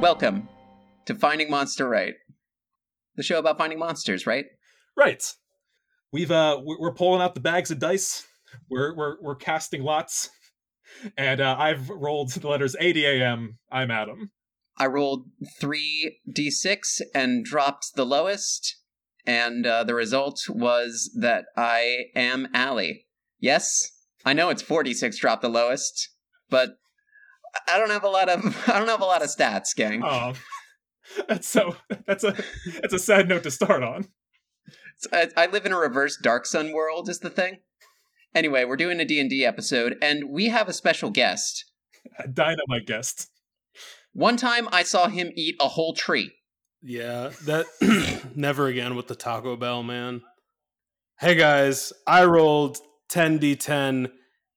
Welcome to Finding Monster Right, the show about finding monsters, right? Right. We've uh we- we're pulling out the bags of dice. We're we're we're casting lots. And uh, I've rolled the letters A D A M. I'm Adam. I rolled three d6 and dropped the lowest, and uh, the result was that I am Allie. Yes, I know it's 4d6 dropped the lowest, but I don't have a lot of I don't have a lot of stats, gang. Oh, that's so that's a that's a sad note to start on. I, I live in a reverse Dark Sun world, is the thing. Anyway, we're doing a D&D episode, and we have a special guest. Dynamite guest. One time I saw him eat a whole tree. Yeah, that never again with the Taco Bell man. Hey guys, I rolled 10d10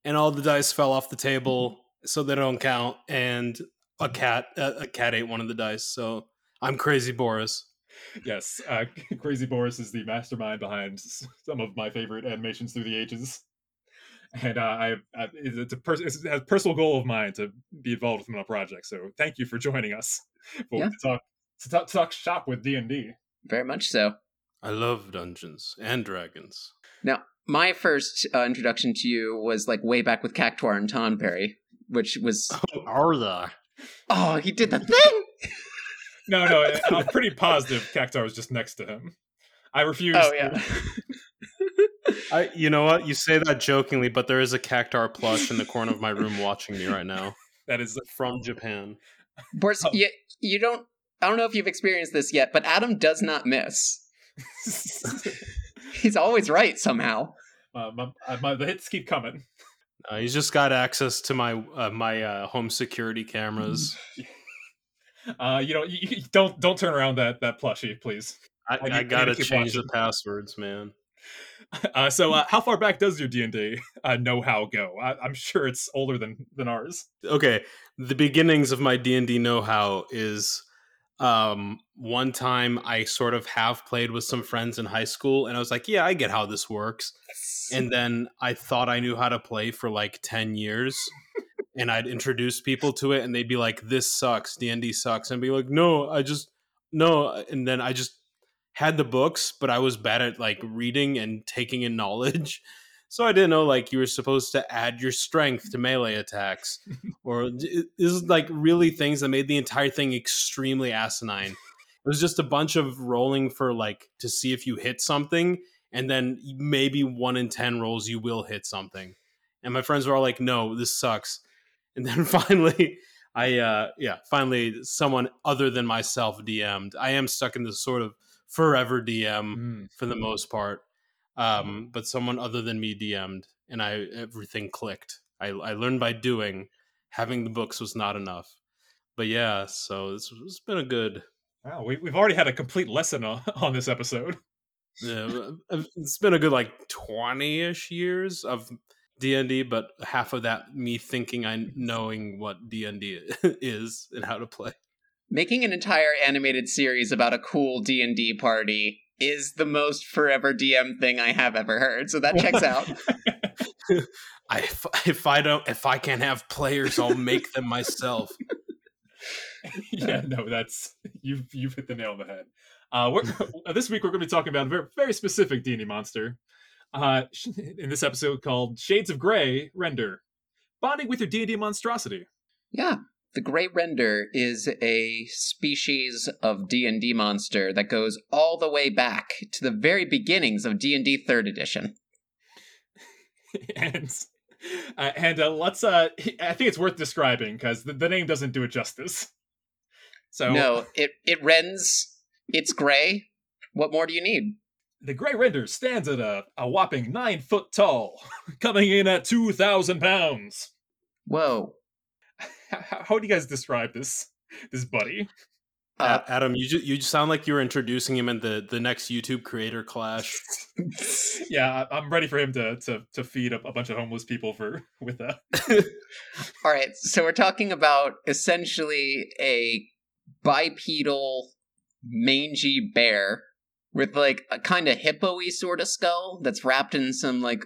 and all the dice fell off the table so they don't count and a cat a, a cat ate one of the dice. So I'm crazy Boris. Yes, uh, Crazy Boris is the mastermind behind some of my favorite animations through the ages, and uh, I, I it's a pers- it's a personal goal of mine to be involved with him on a project. So thank you for joining us for, Yeah. to talk to talk, to talk shop with D and D. Very much so. I love Dungeons and Dragons. Now, my first uh, introduction to you was like way back with Cactuar and Tonberry, which was Are there? oh he did the thing. No, no, I'm pretty positive Cactuar was just next to him. I refuse. Oh to- yeah. I you know what? You say that jokingly, but there is a Cactuar plush in the corner of my room watching me right now that is from Japan. Boris, Oh. you, you don't. I don't know if you've experienced this yet, but Adam does not miss. He's always right somehow. uh, my, uh, my, the hits keep coming. Uh, he's just got access to my uh, my uh, home security cameras. Uh, you know, you, you don't don't turn around that that plushie, please. I, I I I gotta to keep change the passwords, man. Uh, so, uh, how far back does your D and D uh, know-how go? I, I'm sure it's older than than ours. Okay, the beginnings of my D and D know-how is um, one time I sort of have played with some friends in high school, and I was like, "Yeah, I get how this works." And then I thought I knew how to play for like ten years, and I'd introduce people to it, and they'd be like, "This sucks. D and D sucks," and I'd be like, "No, I just no." And then I just had the books, but I was bad at like reading and taking in knowledge. So I didn't know like you were supposed to add your strength to melee attacks, or this is like really things that made the entire thing extremely asinine. It was just a bunch of rolling for like to see if you hit something, and then maybe one in ten rolls you will hit something. And my friends were all like, "No, this sucks." And then finally, I uh yeah, finally someone other than myself DM'd. I am stuck in this sort of forever DM Mm. for the most part. Um, but someone other than me DM'd, and I everything clicked. I, I learned by doing. Having the books was not enough. But yeah, so it's, it's been a good. Wow, we, we've already had a complete lesson on, on this episode. yeah, it's been a good like twenty ish years of D and D, but half of that me thinking I knowing what D and D is and how to play. Making an entire animated series about a cool D and D party is the most forever DM thing I have ever heard. So that checks out. I if, if I don't if I can't have players, I'll make them myself. yeah, no, that's you've you've hit the nail on the head. Uh, we're, this week we're going to be talking about a very, very specific D&D monster. Uh, in this episode called Shades of Grey Render, bonding with your D&D monstrosity. Yeah. The Grey Render is a species of D&D monster that goes all the way back to the very beginnings of D&D 3rd edition. and uh, and uh, let's uh, I think it's worth describing because the, the name doesn't do it justice. So No, it it rends, it's gray. What more do you need? the Grey Render stands at a, a whopping nine foot tall, coming in at two thousand pounds. Whoa. How, how do you guys describe this this buddy? Uh, Adam, you just, you just sound like you were introducing him in the the next YouTube creator clash. yeah, I- I'm ready for him to to to feed up a bunch of homeless people for with that. All right, so we're talking about essentially a bipedal mangy bear with like a kind of hippo-y sort of skull that's wrapped in some like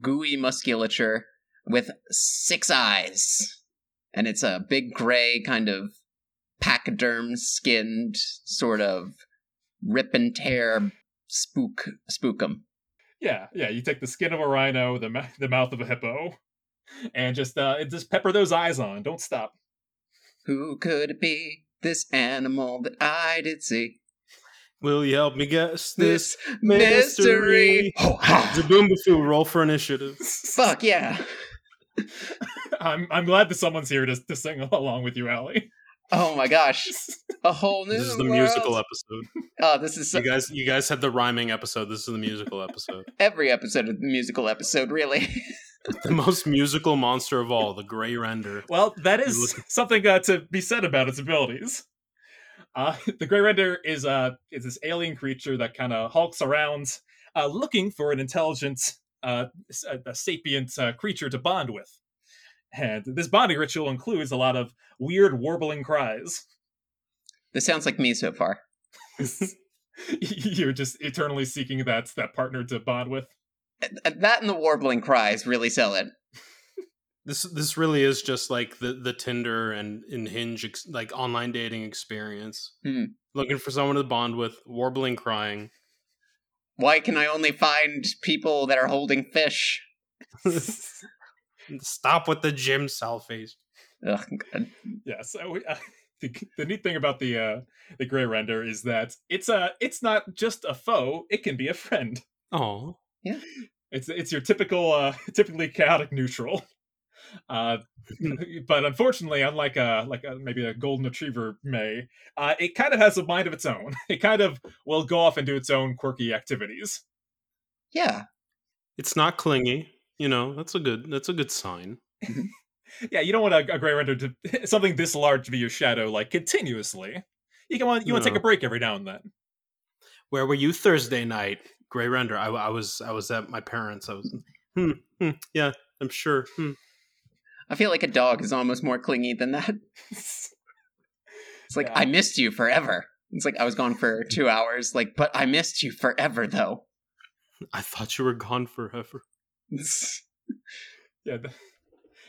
gooey musculature with six eyes. And it's a big gray kind of pachyderm skinned sort of rip and tear spook spookum. Yeah, yeah. You take the skin of a rhino, the ma- the mouth of a hippo, and just uh, just pepper those eyes on. Don't stop. Who could it be? This animal that I did see. Will you help me guess this This mystery. mystery? Zaboombafoo, roll for initiative. Fuck yeah. I'm I'm glad that someone's here to to sing along with you, Allie. Oh my gosh. A whole new This is the world. musical episode. Oh, this is so- You guys, you guys had the rhyming episode. This is the musical episode. every episode of the musical episode, really. the most musical monster of all, the Gray Render. Well, that is You something uh, to be said about its abilities. Uh, the Grey Render is uh is this alien creature that kind of hulks around, uh, looking for an intelligent, uh, s- a, a sapient uh, creature to bond with. And this bonding ritual includes a lot of weird warbling cries. This sounds like me so far. You're just eternally seeking that that partner to bond with. That and the warbling cries really sell it. This this really is just like the the Tinder and in Hinge ex- like online dating experience. Hmm. Looking for someone to bond with, warbling, crying. Why can I only find people that are holding fish? Stop with the gym selfies. Ugh, God. Yeah, so we, uh, the, the neat thing about the uh, the gray render is that it's a it's not just a foe; it can be a friend. Oh, yeah. It's it's your typical uh, typically chaotic neutral. Uh, but unfortunately, unlike a like a, maybe a golden retriever may, uh, it kind of has a mind of its own. It kind of will go off and do its own quirky activities. Yeah. it's not clingy. You know, that's a good that's a good sign. Yeah, you don't want a, a gray render to something this large to be your shadow like continuously. You can want you want to take a break every now and then. Where were you Thursday night, Gray Render? I, I was I was at my parents. I was. Hmm, hmm, yeah, I'm sure. Hmm. I feel like a dog is almost more clingy than that. It's like, Yeah. I missed you forever. It's like I was gone for two hours, like, but I missed you forever though. I thought you were gone forever. Yeah,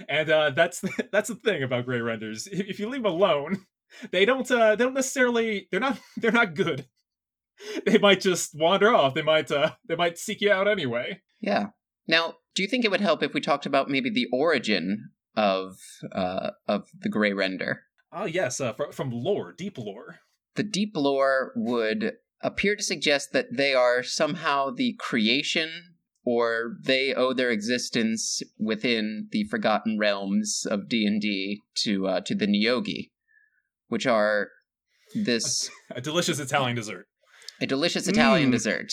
and uh, that's the, that's the thing about gray renders. If, you leave them alone, they don't uh, they don't necessarily they're not they're not good. They might just wander off. They might uh, they might seek you out anyway. Yeah. Now, do you think it would help if we talked about maybe the origin of uh of the gray render? Oh yes, uh, fr- from lore, deep lore. The deep lore would appear to suggest that they are somehow the creation or they owe their existence within the forgotten realms of D&D to uh, to the Neogi, which are this A delicious Italian dessert. a delicious Italian Mm. dessert.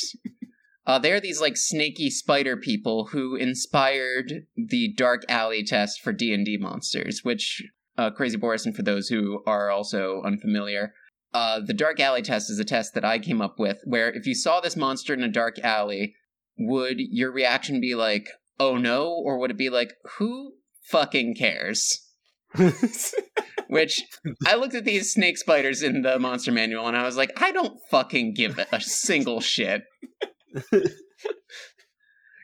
Uh, they're these like snaky spider people who inspired the Dark Alley test for D and D monsters, which uh, Crazy Boris, and for those who are also unfamiliar, uh, the Dark Alley test is a test that I came up with, where if you saw this monster in a dark alley, would your reaction be like, "Oh no," or would it be like, "Who fucking cares?" Which I looked at these snake spiders in the monster manual and I was like, I don't fucking give a single shit.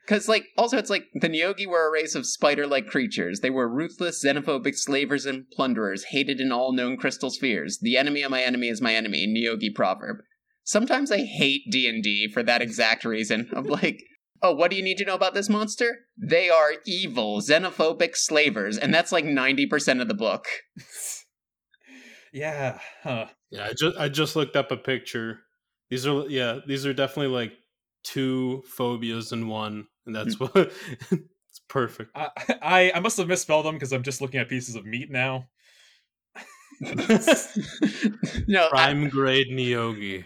Because, like, also, it's like the Neogi were a race of spider like creatures. They were ruthless, xenophobic slavers and plunderers, hated in all known crystal spheres. The enemy of my enemy is my enemy, Neogi proverb. Sometimes I hate D&D for that exact reason. Of like, oh, what do you need to know about this monster? They are evil, xenophobic slavers, and that's like 90% of the book. Yeah. Huh. Yeah, I just I just looked up a picture. These are yeah, these are definitely like two phobias in one, and that's hmm. what it's perfect. I, I I must have misspelled them because I'm just looking at pieces of meat now. no, I- Prime grade Neogi.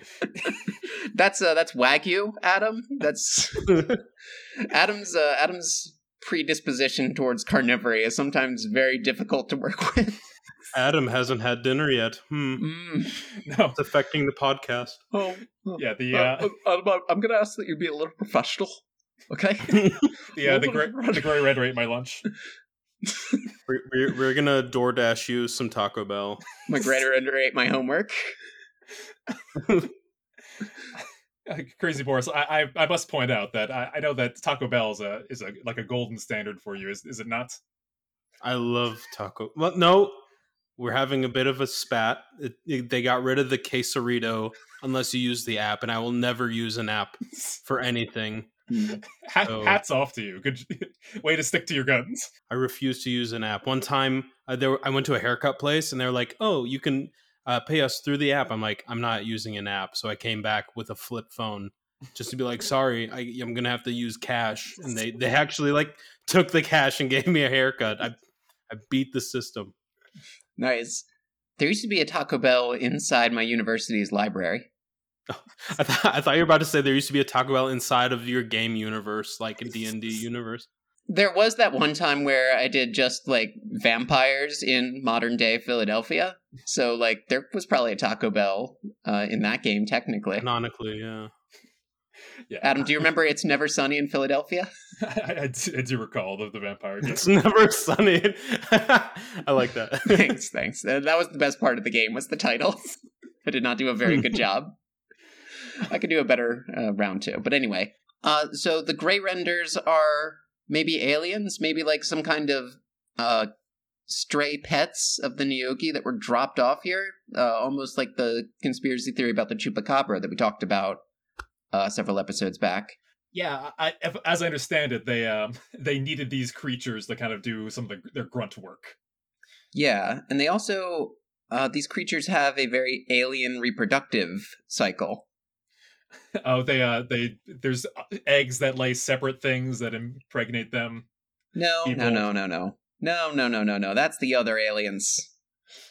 that's uh, that's Wagyu, Adam. That's Adam's uh, Adam's predisposition towards carnivory is sometimes very difficult to work with. Adam hasn't had dinner yet. Hmm. Mm. No. It's affecting the podcast. Oh, Yeah. The uh, Adam, I'm going to ask that you be a little professional. Okay. the uh, the gray the gray red ate my lunch. We're, we're, we're gonna DoorDash you some Taco Bell. my greater under ate my homework. Uh, crazy Boris, I, I, I must point out that I, I know that Taco Bell is a is a like a golden standard for you. Is is it not? I love taco. Well, no, we're having a bit of a spat. It, it, they got rid of the quesarito unless you use the app, and I will never use an app for anything. Hat, So- Hats off to you. Good way to stick to your guns. I refuse to use an app. One time, uh, there I went to a haircut place, and they're like, "Oh, you can uh, pay us through the app." I'm like, "I'm not using an app," so I came back with a flip phone just to be like, "Sorry, I, I'm gonna have to use cash." And they they actually like took the cash and gave me a haircut. I I beat the system. Nice. There used to be a Taco Bell inside my university's library. I, th- I thought you were about to say there used to be a Taco Bell inside of your game universe, like a D and D universe. There was that one time where I did just like vampires in modern day Philadelphia. So like there was probably a Taco Bell uh, in that game technically. Canonically, yeah. Yeah, Adam, do you remember It's Never Sunny in Philadelphia? I, I do- I do recall the, the vampire. game. It's never sunny. I like that. thanks, thanks. That was the best part of the game was the title. I did not do a very good job. I could do a better uh, round two, but anyway. Uh, so the gray renders are maybe aliens, maybe like some kind of uh, stray pets of the Neogi that were dropped off here, uh, almost like the conspiracy theory about the chupacabra that we talked about uh, several episodes back. Yeah, I, as I understand it, they um they needed these creatures to kind of do some of the, their grunt work. Yeah, and they also uh, these creatures have a very alien reproductive cycle. Oh, they uh they there's eggs that lay separate things that impregnate them. No, People. no, no, no, no, no, no, no, no, no. That's the other aliens.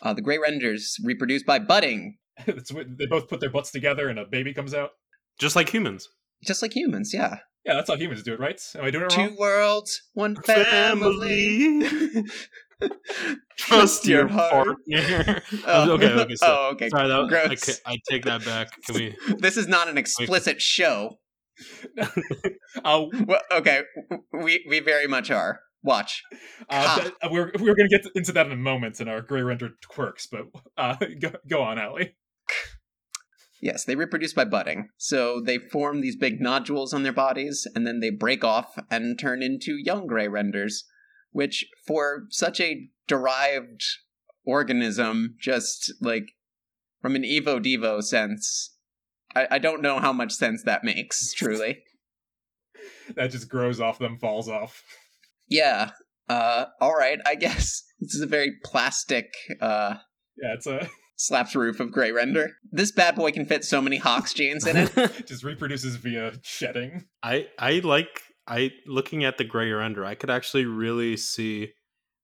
Uh, the Grey Renders reproduce by budding, It's they both put their butts together and a baby comes out. Just like humans. just like humans. Yeah, Yeah, that's how humans do it, right? Am I doing it two wrong? worlds, one family. Trust your heart. Oh, Okay, okay, so- oh, okay. Sorry, that, I, Gross. ca- I take that back. Can we? This is not an explicit show. Uh, Well, okay, we we very much are. Watch. uh, Ah. th- we're we're gonna get into that in a moment in our gray rendered quirks, but uh, go, go on, Allie. Yes, they reproduce by budding. So they form these big nodules on their bodies, and then they break off and turn into young gray renders, which, for such a derived organism, just like from an Evo Devo sense, I, I don't know how much sense that makes, truly. That just grows off them, falls off. yeah. Uh, all right, I guess. This is a very plastic uh, Yeah, it's a slaps roof of gray render. This bad boy can fit so many Hox genes in it. just reproduces via shedding. I I like I looking at the gray render. I could actually really see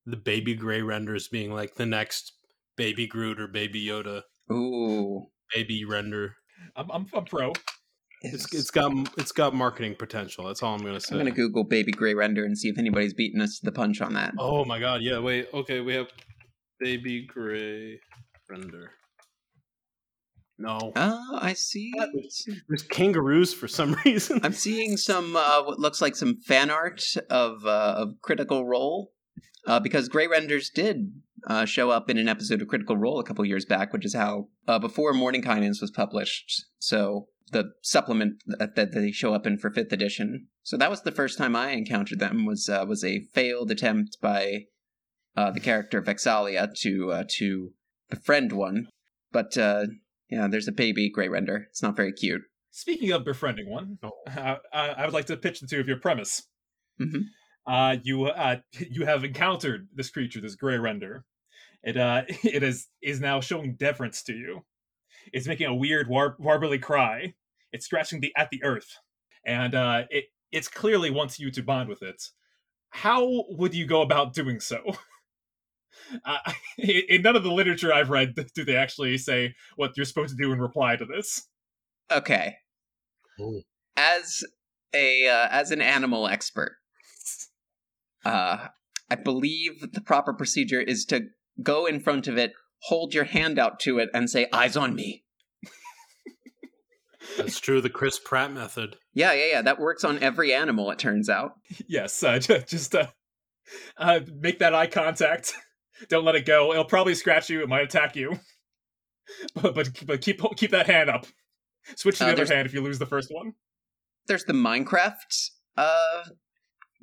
the baby gray renders being like the next baby Groot or baby Yoda, Ooh. baby render. I'm I'm, I'm pro. It's it's got it's got marketing potential. That's all I'm gonna say. I'm gonna Google baby gray render and see if anybody's beaten us to the punch on that. Oh my god! Yeah, wait. Okay, we have baby gray render. No, Oh, I see. there's kangaroos for some reason. I'm seeing some uh, what looks like some fan art of uh, of Critical Role, uh, because Gray Renders did uh, show up in an episode of Critical Role a couple years back, which is how uh, before Mordenkainen's was published. So the supplement that, that they show up in for fifth edition. So that was the first time I encountered them. Was uh, was a failed attempt by uh, the character Vex'ahlia to uh, to befriend one, but uh, yeah, there's a baby Gray Render. It's not very cute. Speaking of befriending one, Oh. uh, I I would like to pitch the two of your premise. Mhm. Uh, you uh, you have encountered this creature, this gray render. It uh, it is is now showing deference to you. It's making a weird war- warbly cry. It's scratching the at the earth, and uh, it it's clearly wants you to bond with it. How would you go about doing so? Uh, in none of the literature I've read do they actually say what you're supposed to do in reply to this. Okay. Oh. As a uh, as an animal expert, uh, I believe the proper procedure is to go in front of it, hold your hand out to it, and say "Eyes on me." That's true. The Chris Pratt method. Yeah, yeah, yeah. That works on every animal. It turns out. Yes, uh, just uh, uh, make that eye contact. Don't let it go. It'll probably scratch you. It might attack you. but but, but keep keep that hand up. Switch to Uh, the other hand if you lose the first one. There's the Minecraft uh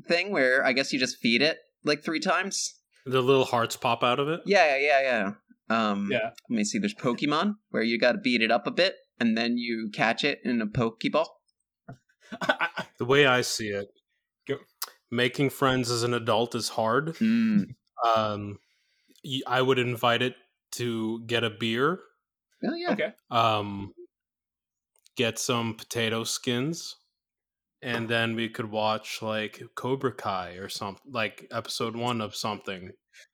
thing where I guess you just feed it like three times. The little hearts pop out of it. Yeah, yeah, yeah, yeah. Um, Yeah. Let me see. There's Pokemon where you got to beat it up a bit and then you catch it in a Pokeball. I- I- The way I see it, making friends as an adult is hard. Mm. Um, y- I would invite it to get a beer, Oh yeah. okay. um, get some potato skins, and then we could watch like Cobra Kai or something, like episode one of something.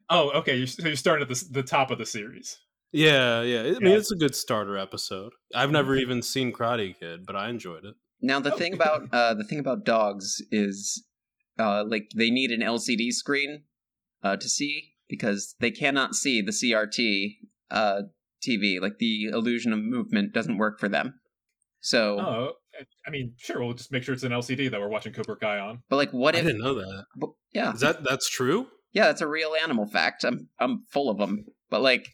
Oh, okay. You're, so you're starting at the the top of the series. Yeah, yeah. I mean, Yeah. it's a good starter episode. I've never even seen Karate Kid, but I enjoyed it. Now the Oh. thing about uh, the thing about dogs is, uh, like they need an LCD screen uh, to see because they cannot see the CRT uh, TV. Like the illusion of movement doesn't work for them. So, Oh, I mean, sure. We'll just make sure it's an LCD that we're watching Cobra Kai on. but like, what I if? I didn't know that. but- yeah, Is that that's true? yeah, that's a real animal fact. I'm I'm full of them. But like,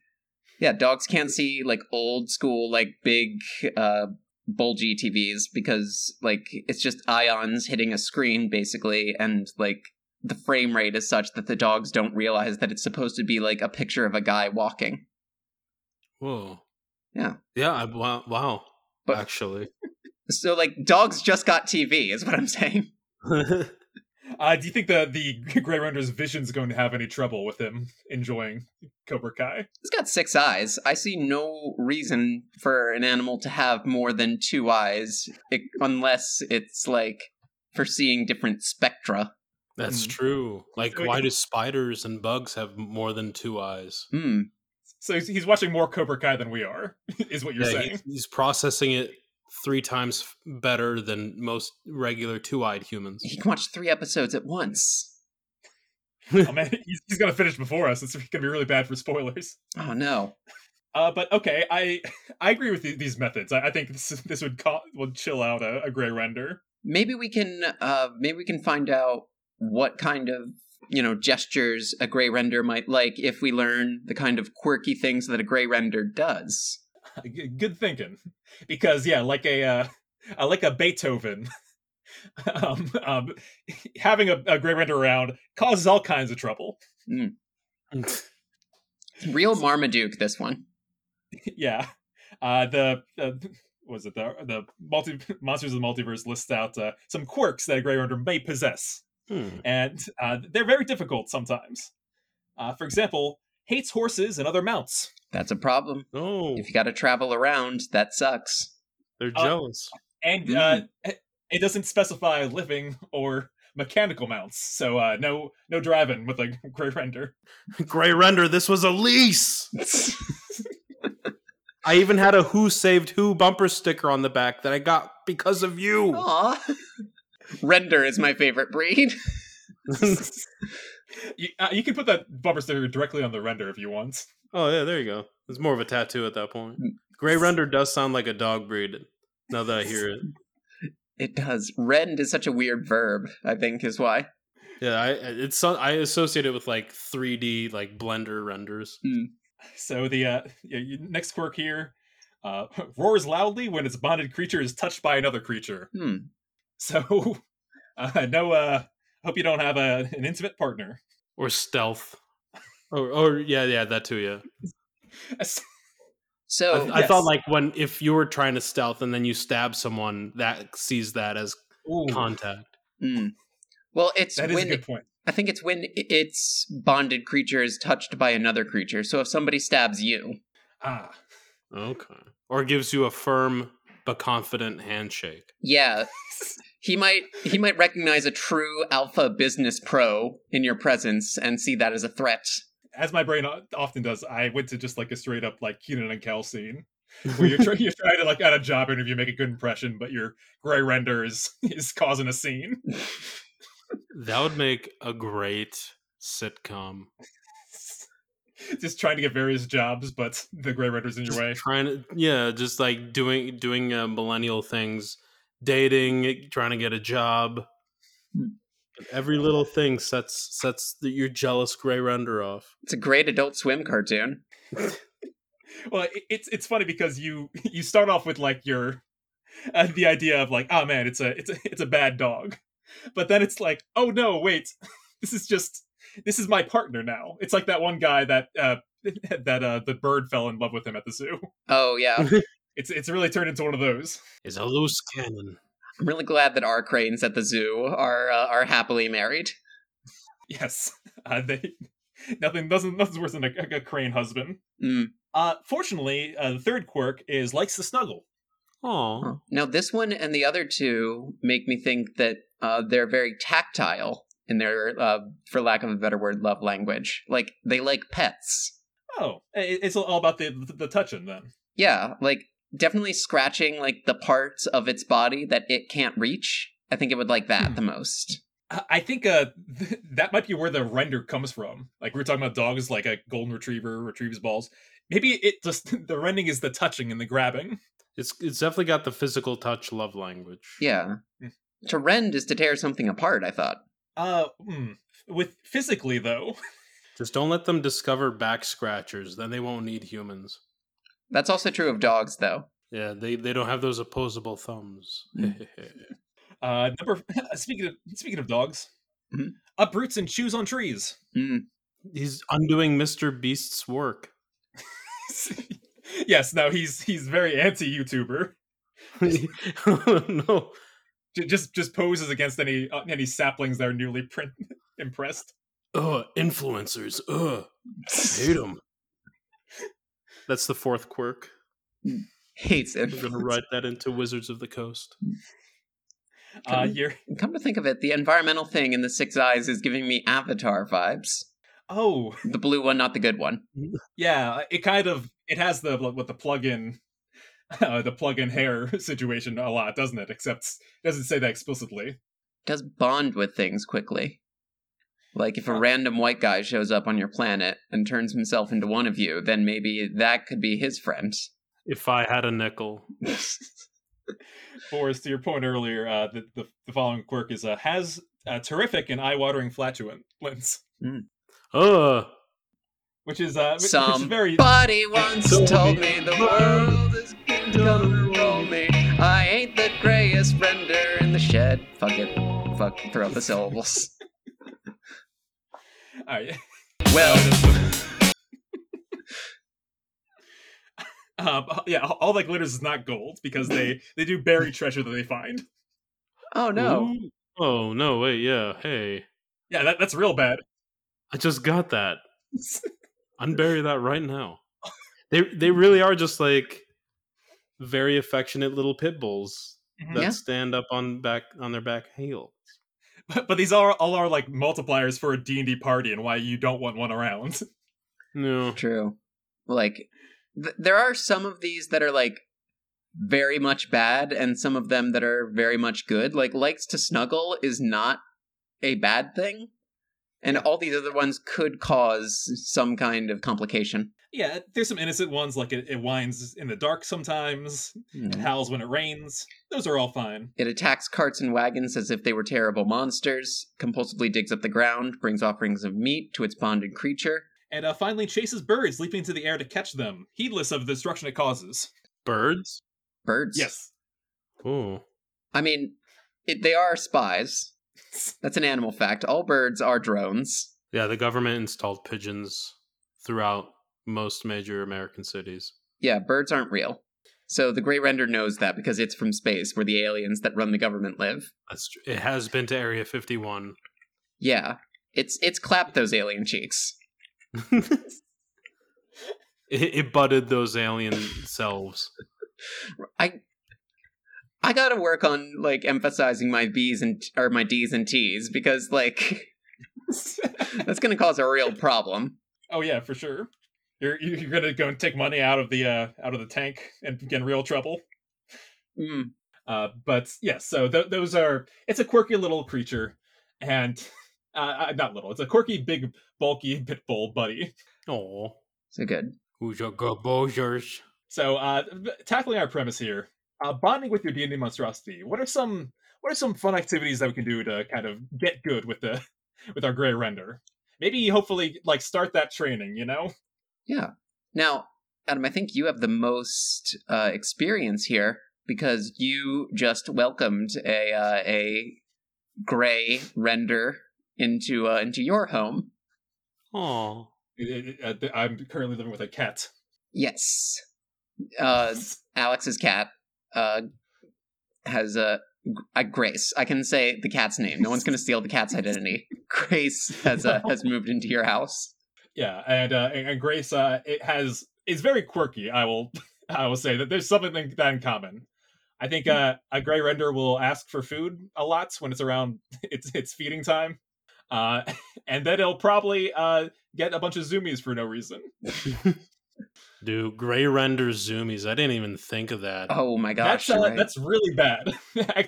yeah, dogs can't see like old school like big uh bulgy TVs because like it's just ions hitting a screen basically and like the frame rate is such that the dogs don't realize that it's supposed to be like a picture of a guy walking. Whoa. Yeah. Yeah. I, wow. Wow. But- actually, So like dogs just got TV is what I'm saying. Uh, do you think the the Grey Render's vision's going to have any trouble with him enjoying Cobra Kai? It's got six eyes. I see no reason for an animal to have more than two eyes it, unless it's like for seeing different spectra. That's Mm. true. Like, So why he- do spiders and bugs have more than two eyes? Hmm. So he's, he's watching more Cobra Kai than we are, is what you're Yeah, saying. he's, he's processing it three times better than most regular two-eyed humans. He can watch three episodes at once. oh man, he's, he's gonna finish before us. It's gonna be really bad for spoilers. Oh no. Uh, but okay, I I agree with the, these methods. I, I think this this would call, would chill out a, a Grey Render. Maybe we can uh maybe we can find out what kind of you know gestures a gray render might like if we learn the kind of quirky things that a gray render does. Good thinking, because yeah, like a uh, like a Beethoven. um, um, having a, a Grey Render around causes all kinds of trouble. Real Marmaduke this one. yeah. Uh, the uh, was it the the multi monsters of the multiverse lists out uh, some quirks that a Grey Render may possess, Hmm. and uh, they're very difficult sometimes. Uh, for example, hates horses and other mounts. That's a problem. Oh, If you got to travel around, that sucks. they're uh, jealous. and uh, it doesn't specify living or mechanical mounts, so uh, no no driving with a Grey Render. Gray Render, this was a lease. I even had a Who Saved Who bumper sticker on the back that I got because of you. Aw. Render is my favorite breed. You, uh, you can put that bumper sticker directly on the render if you want. oh yeah, there you go. It's more of a tattoo at that point. Gray Render does sound like a dog breed. Now that I hear it, It does. Rend is such a weird verb, I think, is why. yeah, I it's I associate it with like 3D like Blender renders. So the uh, y- y- next quirk here uh, roars loudly when its bonded creature is touched by another creature. Hmm. So uh, no, uh, hope you don't have a, an intimate partner. or stealth. Or, or yeah, yeah, that too. Yeah, So, I, I thought like when if you were trying to stealth and then you stab someone, that sees that as Ooh, contact. hmm. well, it's that is when a good point. I think it's when its bonded creature is touched by another creature. So if somebody stabs you, Ah, Okay, or gives you a firm but confident handshake. yeah, he might he might recognize a true alpha business pro in your presence and see that as a threat. as my brain often does, I went to just like a straight up like Kenan and Kel scene where you're, try- you're trying to like at a job interview make a good impression, but your gray render is is causing a scene. that would make a great sitcom. just trying to get various jobs, but the gray render's in your Just way. Trying to, yeah, just like doing doing uh, millennial things, dating, trying to get a job. Hmm. Every little thing sets sets the, your jealous gray render off. It's a great adult swim cartoon. well, it, it's it's funny because you you start off with like your uh, the idea of like, oh man, it's a it's a it's a bad dog, but then it's like, oh no, wait, this is just this is my partner now. It's like that one guy that uh that uh the bird fell in love with him at the zoo. Oh yeah, It's it's really turned into one of those. Is a loose cannon. I'm really glad that our cranes at the zoo are uh, are happily married. Yes, uh, they nothing doesn't nothing's worse than a, a crane husband. Mm. Uh, fortunately, uh, the third quirk is likes to snuggle. Oh, Now this one and the other two make me think that uh, they're very tactile in their, uh, for lack of a better word, love language. Like they like pets. Oh, it's all about the the, the touching then. Yeah, like definitely scratching like the parts of its body that it can't reach. I think it would like that Hmm. the most. I- I think uh th- that might be where the render comes from. Like we were talking about dogs, like a golden retriever retrieves balls. Maybe it just the rending is the touching and the grabbing. it's it's definitely got the physical touch love language. Yeah. Hmm. To rend is to tear something apart, I thought. Uh, hmm. with physically though, Just don't let them discover back scratchers, then they won't need humans. That's also true of dogs, though. Yeah, they, they don't have those opposable thumbs. Mm. uh, number speaking of speaking of dogs, Mhm. uproots and chews on trees. Mm. He's undoing Mr. Beast's work. yes, now he's he's very anti YouTuber. no. J- Just just poses against any uh, any saplings that are newly print impressed. Ugh, influencers. Ugh. Hate them. That's the fourth quirk. Hates it. We're gonna write that into Wizards of the Coast. Uh, Come- you're Come to think of it, the environmental thing in the Six Eyes is giving me Avatar vibes. oh The blue one, not the good one. yeah, it kind of it has the what the plug-in uh, the plug-in hair situation a lot, doesn't it? Except it doesn't say that explicitly. does bond with things quickly. Like if a random white guy shows up on your planet and turns himself into one of you, then maybe that could be his friend. If I had a nickel. Forrest, to your point earlier, uh, the, the the following quirk is uh, has a terrific and eye-watering flatulence, Ugh. which is uh, which- which is very Somebody once told me the world is gonna roll me. I ain't the grayest render in the shed. Fuck it. Fuck, throw out the syllables. All right. Well, Um, yeah, all that glitters is not gold because they they do bury treasure that they find. oh no. Ooh. Oh, no, wait, yeah. Hey. Yeah, that, that's real bad. I just got that. Unbury that right now. They they really are just like very affectionate little pit bulls mm-hmm. that Yeah. stand up on back on their back heels. But, but these are all are like multipliers for a D and D party and why you don't want one around. No. True. Like, th- there are some of these that are like very much bad, and some of them that are very much good. Like, likes to snuggle is not a bad thing, and all these other ones could cause some kind of complication. Yeah, there's some innocent ones like it, it whines in the dark sometimes, it howls when it rains. Those are all fine. It attacks carts and wagons as if they were terrible monsters, compulsively digs up the ground, brings offerings of meat to its bonded creature. And uh, finally chases birds leaping into the air to catch them, heedless of the destruction it causes. Birds? Birds. Yes. Oh. I mean, it, they are spies. That's an animal fact. All birds are drones. Yeah, the government installed pigeons throughout most major American cities. Yeah, birds aren't real. So the Great Render knows that because it's from space where the aliens that run the government live. That's tr- it has been to Area 51. Yeah. It's it's clapped those alien cheeks. it, it butted those alien selves. I I gotta work on like emphasizing my B's and or my D's and T's because like that's gonna cause a real problem. oh yeah, for sure. You're you're gonna go and take money out of the uh out of the tank and get in real trouble. Mm. Uh, but yes, so th- those are. It's a quirky little creature, and uh, uh, not little. It's a quirky, big, bulky pit bull buddy. Oh. So good. Who's your gobozers? So, uh, tackling our premise here, uh, bonding with your D and D monstrosity. What are some what are some fun activities that we can do to kind of get good with the with our gray render? Maybe, hopefully, like start that training. You know? Yeah. Now, Adam, I think you have the most uh, experience here because you just welcomed a uh, a gray render into uh, into your home. Oh, It- it- I'm currently living with a cat. Yes, uh, Alex's cat uh, has a, a Grace. I can say the cat's name. No one's going to steal the cat's identity. Grace has uh, has moved into your house. Yeah, and uh, and and Grace, uh, it has is very quirky. I will I will say that there's something that in common. I think uh, a gray render will ask for food a lot when it's around it's it's feeding time, uh, and then it'll probably uh, get a bunch of zoomies for no reason. Do gray render zoomies. I didn't even think of that. Oh my gosh! that's uh, right. that's really bad.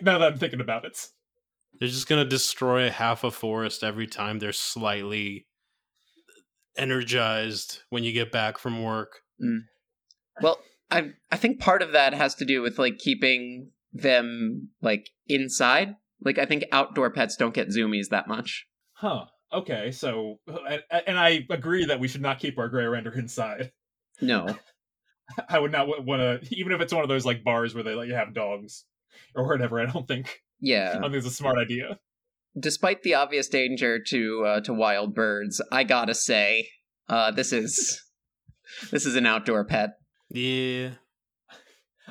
now that I'm thinking about it. They're just gonna destroy half a forest every time they're slightly energized when you get back from work. Mm. Well, I I think part of that has to do with like keeping them like inside. Like I think outdoor pets don't get zoomies that much. Huh. Okay. So, and, and I agree that we should not keep our gray render inside. No. I would not want to, even if it's one of those like bars where they let you have dogs or whatever. I don't think. I Yeah. don't think it's a smart idea. Despite the obvious danger to uh, to wild birds, I gotta say, uh, this is this is an outdoor pet. Yeah.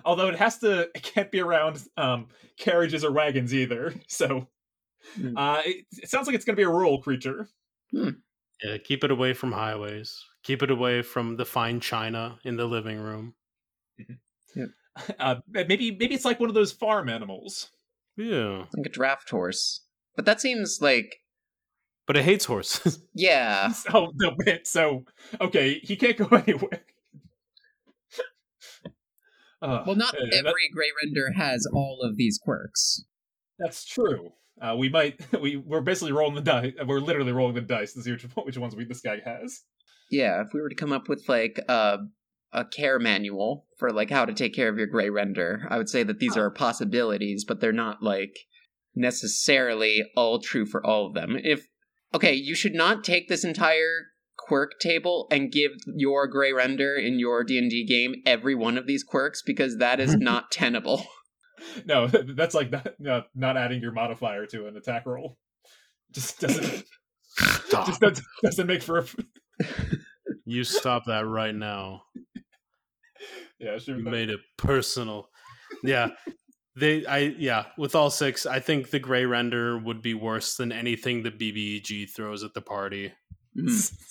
Although it has to, it can't be around um, carriages or wagons either. So, Hmm. uh, it, it sounds like it's going to be a rural creature. Yeah, keep it away from highways. Keep it away from the fine china in the living room. Uh, maybe, maybe it's like one of those farm animals. Yeah. Like a draft horse. But that seems like But it hates horses. yeah. So, so okay, he can't go anywhere. Uh, Well, not uh, that- every Grey Render has all of these quirks. That's true. Uh, we might we we're basically rolling the dice. We're literally rolling the dice to see which which ones we this guy has. Yeah, if we were to come up with like a a care manual for like how to take care of your Grey Render, I would say that these are possibilities, but they're not like necessarily all true for all of them. If okay, you should not take this entire quirk table and give your Grey Render in your D&D game every one of these quirks because that is not tenable. No, that's like not not, not adding your modifier to an attack roll. Just doesn't Stop. just doesn't, doesn't make for a you stop that right now. yeah sure. You made it personal. Yeah. They I yeah, with all six, I think the gray render would be worse than anything the BBEG throws at the party. Mm.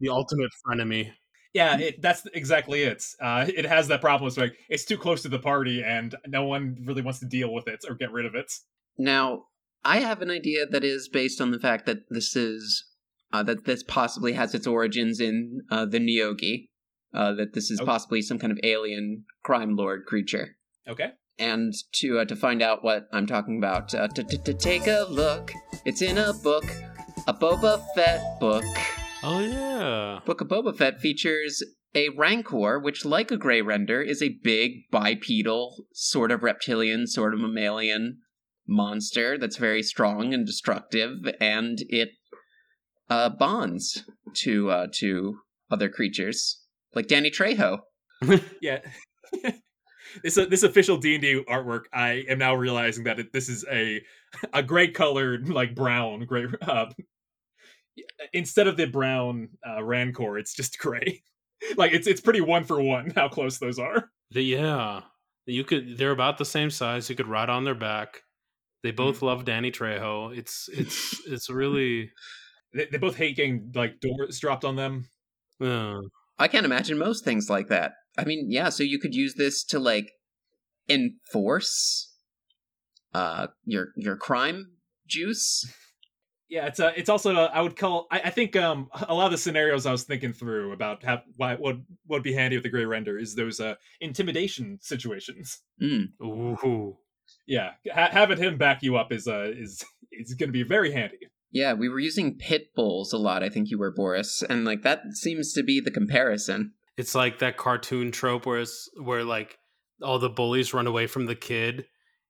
The ultimate frenemy. Yeah, it, that's exactly it. Uh, it has that problem. It's like it's too close to the party, and no one really wants to deal with it or get rid of it. Now, I have an idea that is based on the fact that this is uh, that this possibly has its origins in uh, the Neogi. Uh, that this is Okay. possibly some kind of alien crime lord creature. Okay. And to uh, to find out what I'm talking about, uh, to, to to take a look. It's in a book, a Boba Fett book. Oh yeah. Book of Boba Fett features a Rancor, which, like a Grey Render, is a big bipedal, sort of reptilian, sort of mammalian monster that's very strong and destructive, and it uh, bonds to uh, to other creatures, like Danny Trejo. Yeah. this uh, this official D and D artwork, I am now realizing that it, this is a a gray colored like brown gray. Uh, instead of the brown uh, Rancor, it's just gray. like it's it's pretty one for one how close those are. The, yeah. You could they're about the same size. You could ride on their back. They both love Danny Trejo. It's it's it's really They, they both hate getting like doors dropped on them. uh, I can't imagine most things like that. I mean, yeah, so you could use this to like enforce uh your your crime juice. Yeah, it's a, it's also uh, I would call I, I think um a lot of the scenarios I was thinking through about how why what would be handy with the gray render is those uh intimidation situations. Mm. ooh. Yeah, ha- having him back you up is uh is is going to be very handy. Yeah, we were using pit bulls a lot, I think you were Boris, and like that seems to be the comparison. It's like that cartoon trope where it's where like all the bullies run away from the kid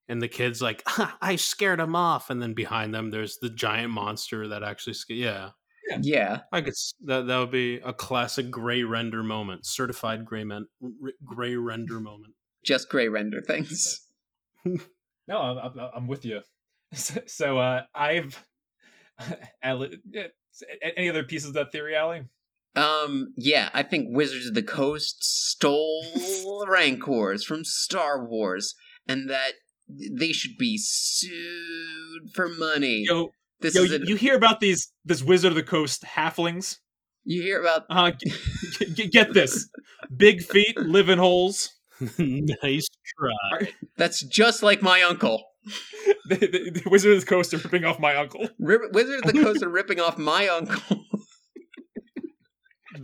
and the kid's like, "Ha, I scared him off. And then behind them there's the giant monster that actually sca- yeah. Yeah. I could that that would be a classic gray render moment, certified gray men, r- gray render moment. Just gray render things. No, I'm, I'm, I'm with you. So, so uh, I've Ali- yeah, a- any other pieces of that theory, Allie? Um, yeah, I think Wizards of the Coast stole Rancors from Star Wars, and that they should be sued for money. Yo, this yo, is you, an, you hear about these this Wizard of the Coast halflings? you hear about Uh, g- g- get this: big feet, live in holes. nice try. that's just like my uncle. The, the, the Wizard of the Coast are ripping off my uncle. Ri- Wizards of the Coast are ripping off my uncle.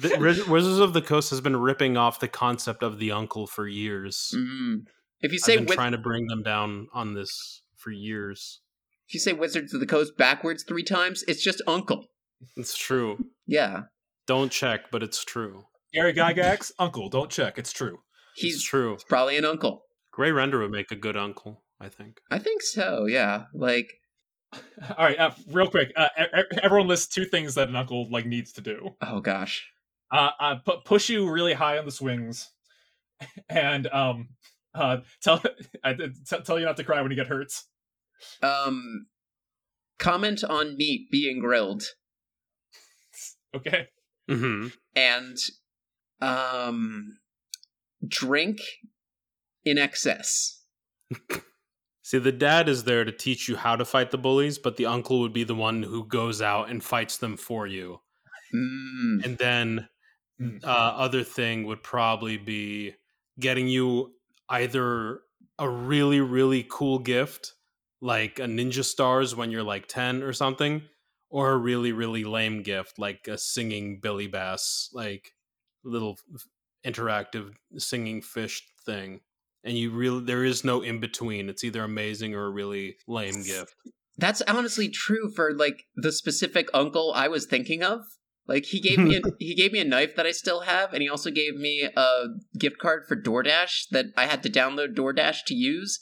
The, Wizards of the Coast has been ripping off the concept of the uncle for years. Mm. If you I've say been Wiz- trying to bring them down on this for years. if you say Wizards of the Coast backwards three times, it's just uncle. It's true. Yeah, Don't check, but it's true. Gary Gygax, uncle. Don't check. It's true. It's he's true. It's probably an uncle. Gray Render would make a good uncle, I think. I think so. Yeah, like All right, uh, real quick. Uh, everyone lists two things that an uncle like needs to do. oh gosh. Uh, uh pu- push you really high on the swings and um uh tell I t- tell you not to cry when you get hurt Um, comment on meat being grilled okay hmm and um drink in excess. See, the dad is there to teach you how to fight the bullies, but the uncle would be the one who goes out and fights them for you. Mm. And then Mm. uh, other thing would probably be getting you either a really really cool gift like a ninja stars when you're like 10 or something or a really really lame gift like a singing billy bass like little interactive singing fish thing and you really there is no in between it's either amazing or a really lame gift That's honestly true for like the specific uncle I was thinking of. Like he gave me a, he gave me a knife that I still have, and he also gave me a gift card for DoorDash that I had to download DoorDash to use.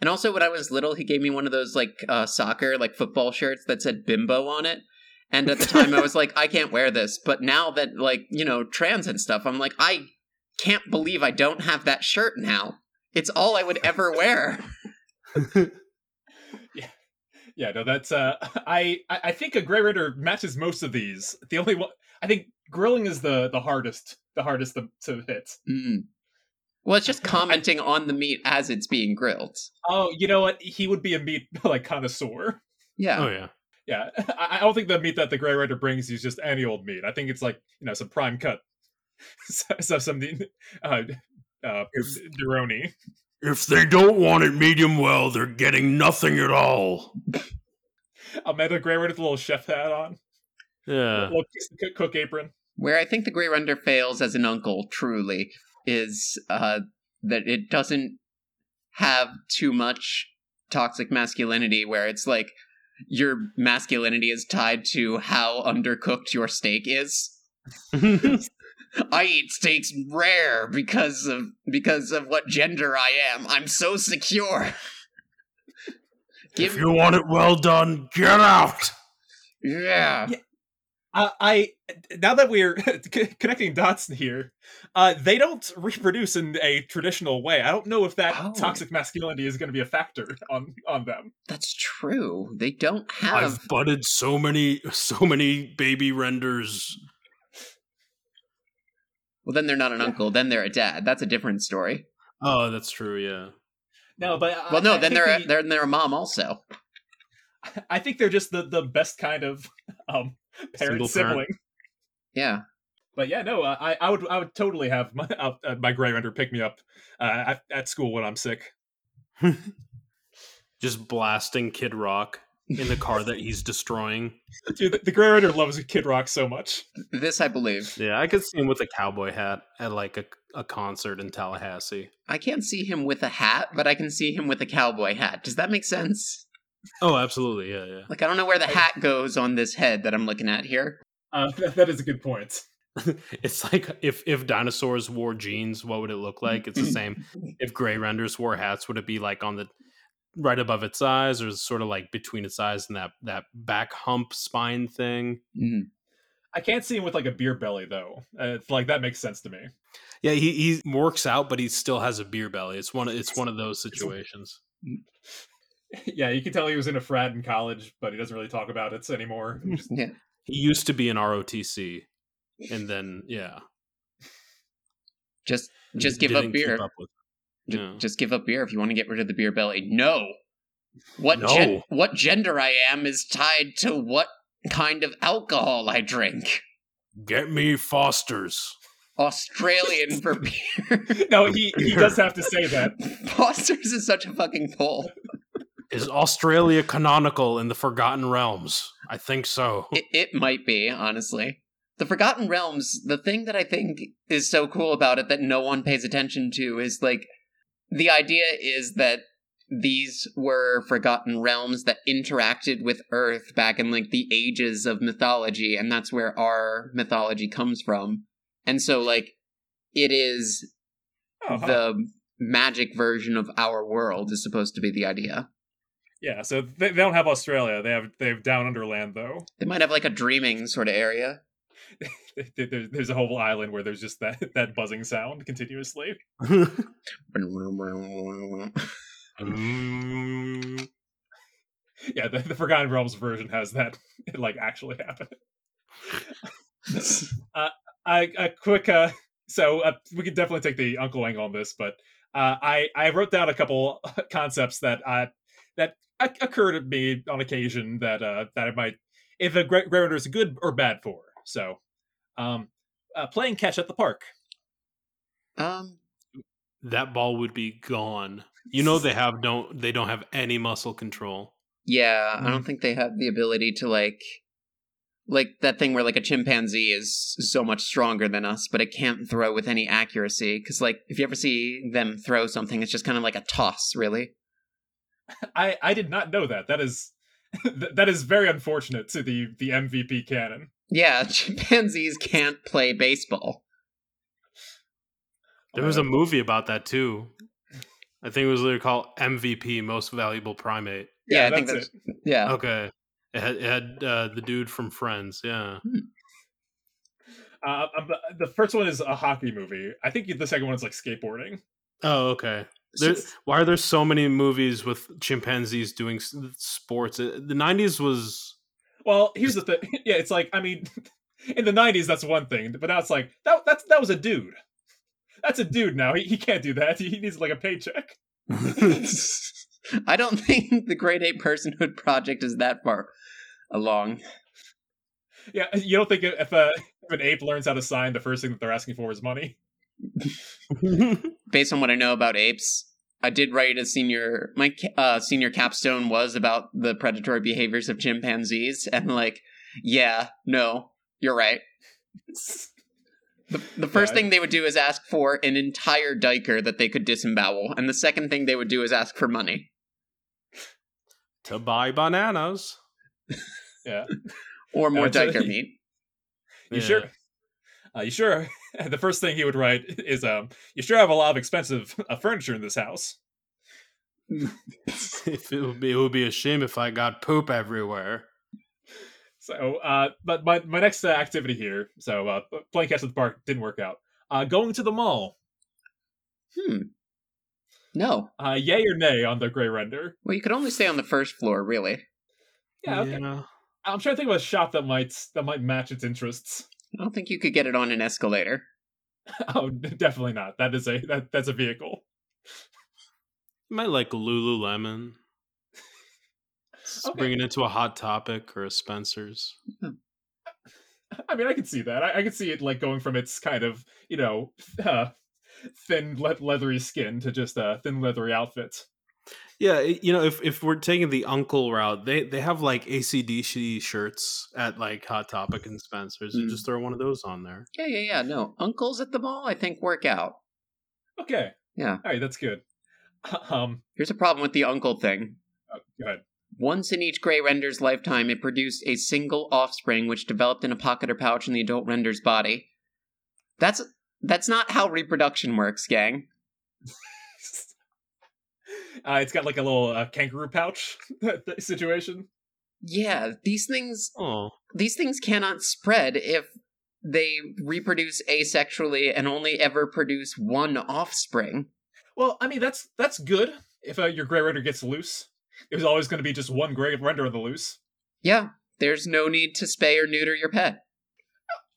And also, when I was little, he gave me one of those like uh, soccer like football shirts that said "bimbo" on it. And at the time, I was like, I can't wear this. But now that like you know trans and stuff, I'm like, I can't believe I don't have that shirt now. It's all I would ever wear. yeah no that's uh i i I think a gray render matches most of these the only one i think grilling is the the hardest the hardest to, to hit Mm. Well, it's just commenting on the meat as it's being grilled. oh you know what he would be a meat like connoisseur Yeah. oh yeah yeah i I don't think the meat that the gray render brings is just any old meat i think it's like you know some prime cut so something uh uh Deroni. If they don't want it medium well they're getting nothing at all Amanda Gray render with a little chef hat on, yeah little cook- cook apron. Where I think the Grey Render fails as an uncle, truly, is uh, that it doesn't have too much toxic masculinity, where it's like your masculinity is tied to how undercooked your steak is. I eat steaks rare because of because of what gender I am. I'm so secure. if you want it well done get out yeah. Uh, I now that we're c- connecting dots here, uh, they don't reproduce in a traditional way. I don't know if that Oh. toxic masculinity is going to be a factor on on them. That's true. They don't have I've butted so many, so many baby renders. Well, then they're not an uncle. Then they're a dad. That's a different story. Oh, that's true. Yeah. No, but I- Well, no, I then they're the- they're they're a mom also. I think they're just the the best kind of um parent Single sibling. parent. Yeah. But yeah, no, uh, I I would I would totally have my uh, uh, my gray render pick me up uh, at, at school when I'm sick. Just blasting Kid Rock in the car that he's destroying. Dude, the, the gray render loves Kid Rock so much. This I believe. Yeah, I could see him with a cowboy hat at like a, a concert in Tallahassee. I can't see him with a hat, but I can see him with a cowboy hat. Does that make sense? Oh, absolutely. Yeah, yeah. Like I don't know where the hat goes on this head that I'm looking at here. Uh, that, that is a good point. it's like if if dinosaurs wore jeans, what would it look like? It's the same. If gray renders wore hats, would it be like on the right above its eyes, or sort of like between its eyes and that that back hump spine thing? Mm. I can't see him with like a beer belly though. Uh, it's like that makes sense to me. Yeah, he he works out, but he still has a beer belly. It's one of it's one of those situations. yeah, you can tell he was in a frat in college, but he doesn't really talk about it anymore. Yeah. He used to be an ROTC, and then yeah, Just just give up beer. up Yeah. Just give up beer if you want to get rid of the beer belly. No. What No. gen- what gender I am is tied to what kind of alcohol I drink. Get me Foster's. Australian for beer. no, he he does have to say that. Foster's is such a fucking pull. Is Australia canonical in the Forgotten Realms? I think so. It, it might be, honestly. The Forgotten Realms, the thing that I think is so cool about it that no one pays attention to is like the idea is that these were forgotten realms that interacted with Earth back in like the ages of mythology, and that's where our mythology comes from. And so, like, it is Oh, huh. the uh, magic version of our world, is supposed to be the idea. yeah, so they, they don't have Australia. They have they have Down Underland though. They might have like a dreaming sort of area. There- there- There's a whole island where there's just that that buzzing sound continuously. Yeah, the, the Forgotten Realms version has that it, like actually happen. uh, I, a quick uh, so uh, we could definitely take the uncle angle on this, but uh, I I wrote down a couple concepts that uh, that oc- occur to me on occasion that uh, that I might if a Grey Grey is good or bad for. So, um, uh, playing catch at the park. um, that ball would be gone. You know they have don't they don't have any muscle control. Yeah, I Mm. don't think they have the ability to like like that thing where like a chimpanzee is so much stronger than us, but it can't throw with any accuracy. Because like if you ever see them throw something, it's just kind of like a toss, really. I I did not know that. That is that is very unfortunate to the the MVP canon. Yeah, chimpanzees can't play baseball. There was a movie about that too. I think it was literally called MVP, Most Valuable Primate. Yeah, Yeah, I think that's that's yeah. Okay, it had, it had uh, the dude from Friends. Yeah, Uh, um, the first one is a hockey movie. I think the second one is like skateboarding. Oh, okay. There, why are there so many movies with chimpanzees doing sports? Uh, The '90s was Well, here's the thing. Yeah, it's like I mean, in the '90s that's one thing, but now it's like that. That's that was a dude. That's a dude now. He, he can't do that. He, needs like a paycheck. I don't think the Great Ape Personhood Project is that far along. Yeah, you don't think if, uh, a, if an ape learns how to sign, the first thing that they're asking for is money? based on what I know about apes, I did write a senior my uh, senior capstone was about the predatory behaviors of chimpanzees, and like, yeah, no, you're right. The, the first Yeah. thing they would do is ask for an entire duiker that they could disembowel, and the second thing they would do is ask for money. to buy bananas. Yeah. Or more duiker meat. You Yeah. sure? Uh, you sure? the first thing he would write is, um, "You sure have a lot of expensive uh, furniture in this house." if it would be, it would be a shame if I got poop everywhere. So, uh, but my my next uh, activity here, so uh, playing catch at the park didn't work out. Uh, going to the mall, Hmm. No. uh, yay or nay on the gray render? Well, you could only stay on the first floor, really. Yeah, okay. I'm trying to think of a shop that might that might match its interests. I don't think you could get it on an escalator. oh, definitely not. That is a that, that's a vehicle. You might like Lululemon. Just Okay. Bring it into a hot topic or a Spencer's. I mean, I can see that. I, I can see it like going from its kind of you know uh, thin le- leathery skin to just a thin leathery outfit. Yeah, you know, if if we're taking the uncle route, they they have like ACDC shirts at like Hot Topic and Spencer's. You Mm. just throw one of those on there. Yeah, yeah, yeah. No, uncles at the mall, I think work out. Okay, Yeah. all right, that's good. Um, Here's a problem with the uncle thing. oh, go ahead. Once in each gray render's lifetime, it produced a single offspring which developed in a pocket or pouch in the adult render's body. That's that's not how reproduction works, gang. Uh, it's got like a little uh, kangaroo pouch situation. Yeah, these things Oh, these things cannot spread if they reproduce asexually and only ever produce one offspring. Well, I mean that's that's good if uh, your gray render gets loose. It was always going to be just one gray render of the loose. Yeah, there's no need to spay or neuter your pet.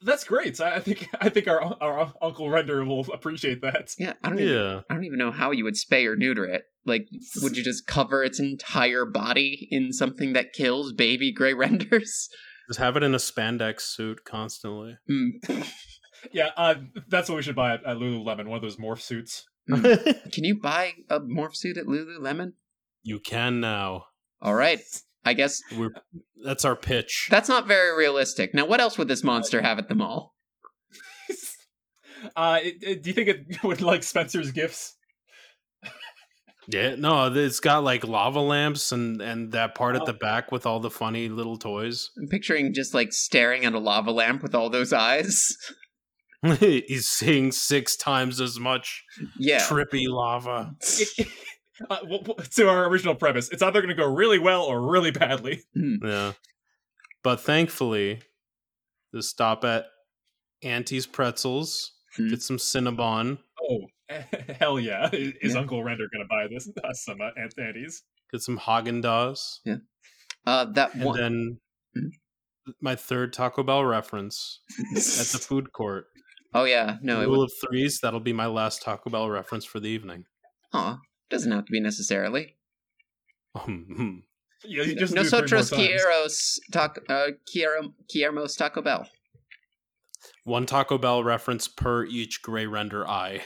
That's great. I I think I think our our uncle render will appreciate that. Yeah, I don't even, yeah. I don't even know how you would spay or neuter it. Like, would you just cover its entire body in something that kills baby gray renders? Just have it in a spandex suit constantly. Hmm. Yeah, uh, that's what we should buy at, at Lululemon. One of those morph suits. Can you buy a morph suit at Lululemon? you can now. All right. I guess We're that's our pitch. that's not very realistic. Now, what else would this monster have at the mall? uh, it, it- do you think it would like Spencer's gifts? Yeah, no, it's got like lava lamps and and that part Oh. at the back with all the funny little toys. I'm picturing just like staring at a lava lamp with all those eyes. He's seeing six times as much Yeah. trippy lava. It- uh, w- w- to our original premise, it's either going to go really well or really badly. Yeah. But thankfully, the stop at Auntie's Pretzels, Hmm. get some Cinnabon, Oh, hell yeah! Is, is Yeah. Uncle Render going to buy this? Uh, some uh, Auntie Anne's. get some Haagen Dazs, Uh, that and one. then Hmm. my third Taco Bell reference at the food court. oh yeah, no, it Rule would. of threes. That'll be my last Taco Bell reference for the evening. Aw, doesn't have to be necessarily. Um, Yeah, you just do it three more Nosotros quieros taco, uh, quiero, quieremos Taco Bell. One Taco Bell reference per each gray render eye.